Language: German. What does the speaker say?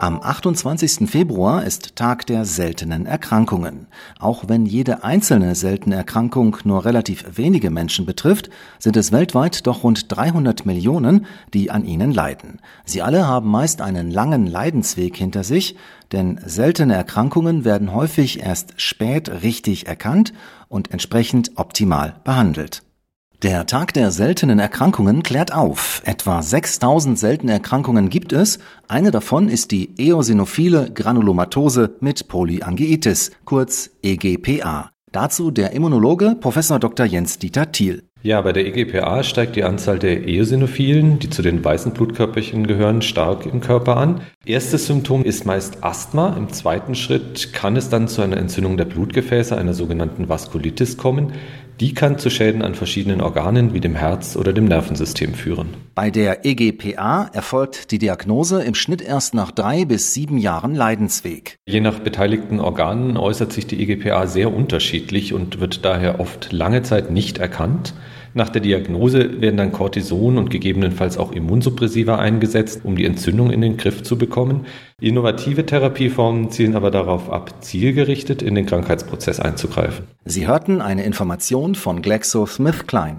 Am 28. Februar ist Tag der seltenen Erkrankungen. Auch wenn jede einzelne seltene Erkrankung nur relativ wenige Menschen betrifft, sind es weltweit doch rund 300 Millionen, die an ihnen leiden. Sie alle haben meist einen langen Leidensweg hinter sich, denn seltene Erkrankungen werden häufig erst spät richtig erkannt und entsprechend optimal behandelt. Der Tag der seltenen Erkrankungen klärt auf. Etwa 6000 seltene Erkrankungen gibt es. Eine davon ist die eosinophile Granulomatose mit Polyangiitis, kurz EGPA. Dazu der Immunologe Prof. Dr. Jens Dieter Thiel. Ja, bei der EGPA steigt die Anzahl der Eosinophilen, die zu den weißen Blutkörperchen gehören, stark im Körper an. Erstes Symptom ist meist Asthma. Im zweiten Schritt kann es dann zu einer Entzündung der Blutgefäße, einer sogenannten Vaskulitis kommen. Die kann zu Schäden an verschiedenen Organen wie dem Herz oder dem Nervensystem führen. Bei der EGPA erfolgt die Diagnose im Schnitt erst nach drei bis sieben Jahren Leidensweg. Je nach beteiligten Organen äußert sich die EGPA sehr unterschiedlich und wird daher oft lange Zeit nicht erkannt. Nach der Diagnose werden dann Cortison und gegebenenfalls auch Immunsuppressiva eingesetzt, um die Entzündung in den Griff zu bekommen. Innovative Therapieformen zielen aber darauf ab, zielgerichtet in den Krankheitsprozess einzugreifen. Sie hörten eine Information von GlaxoSmithKline.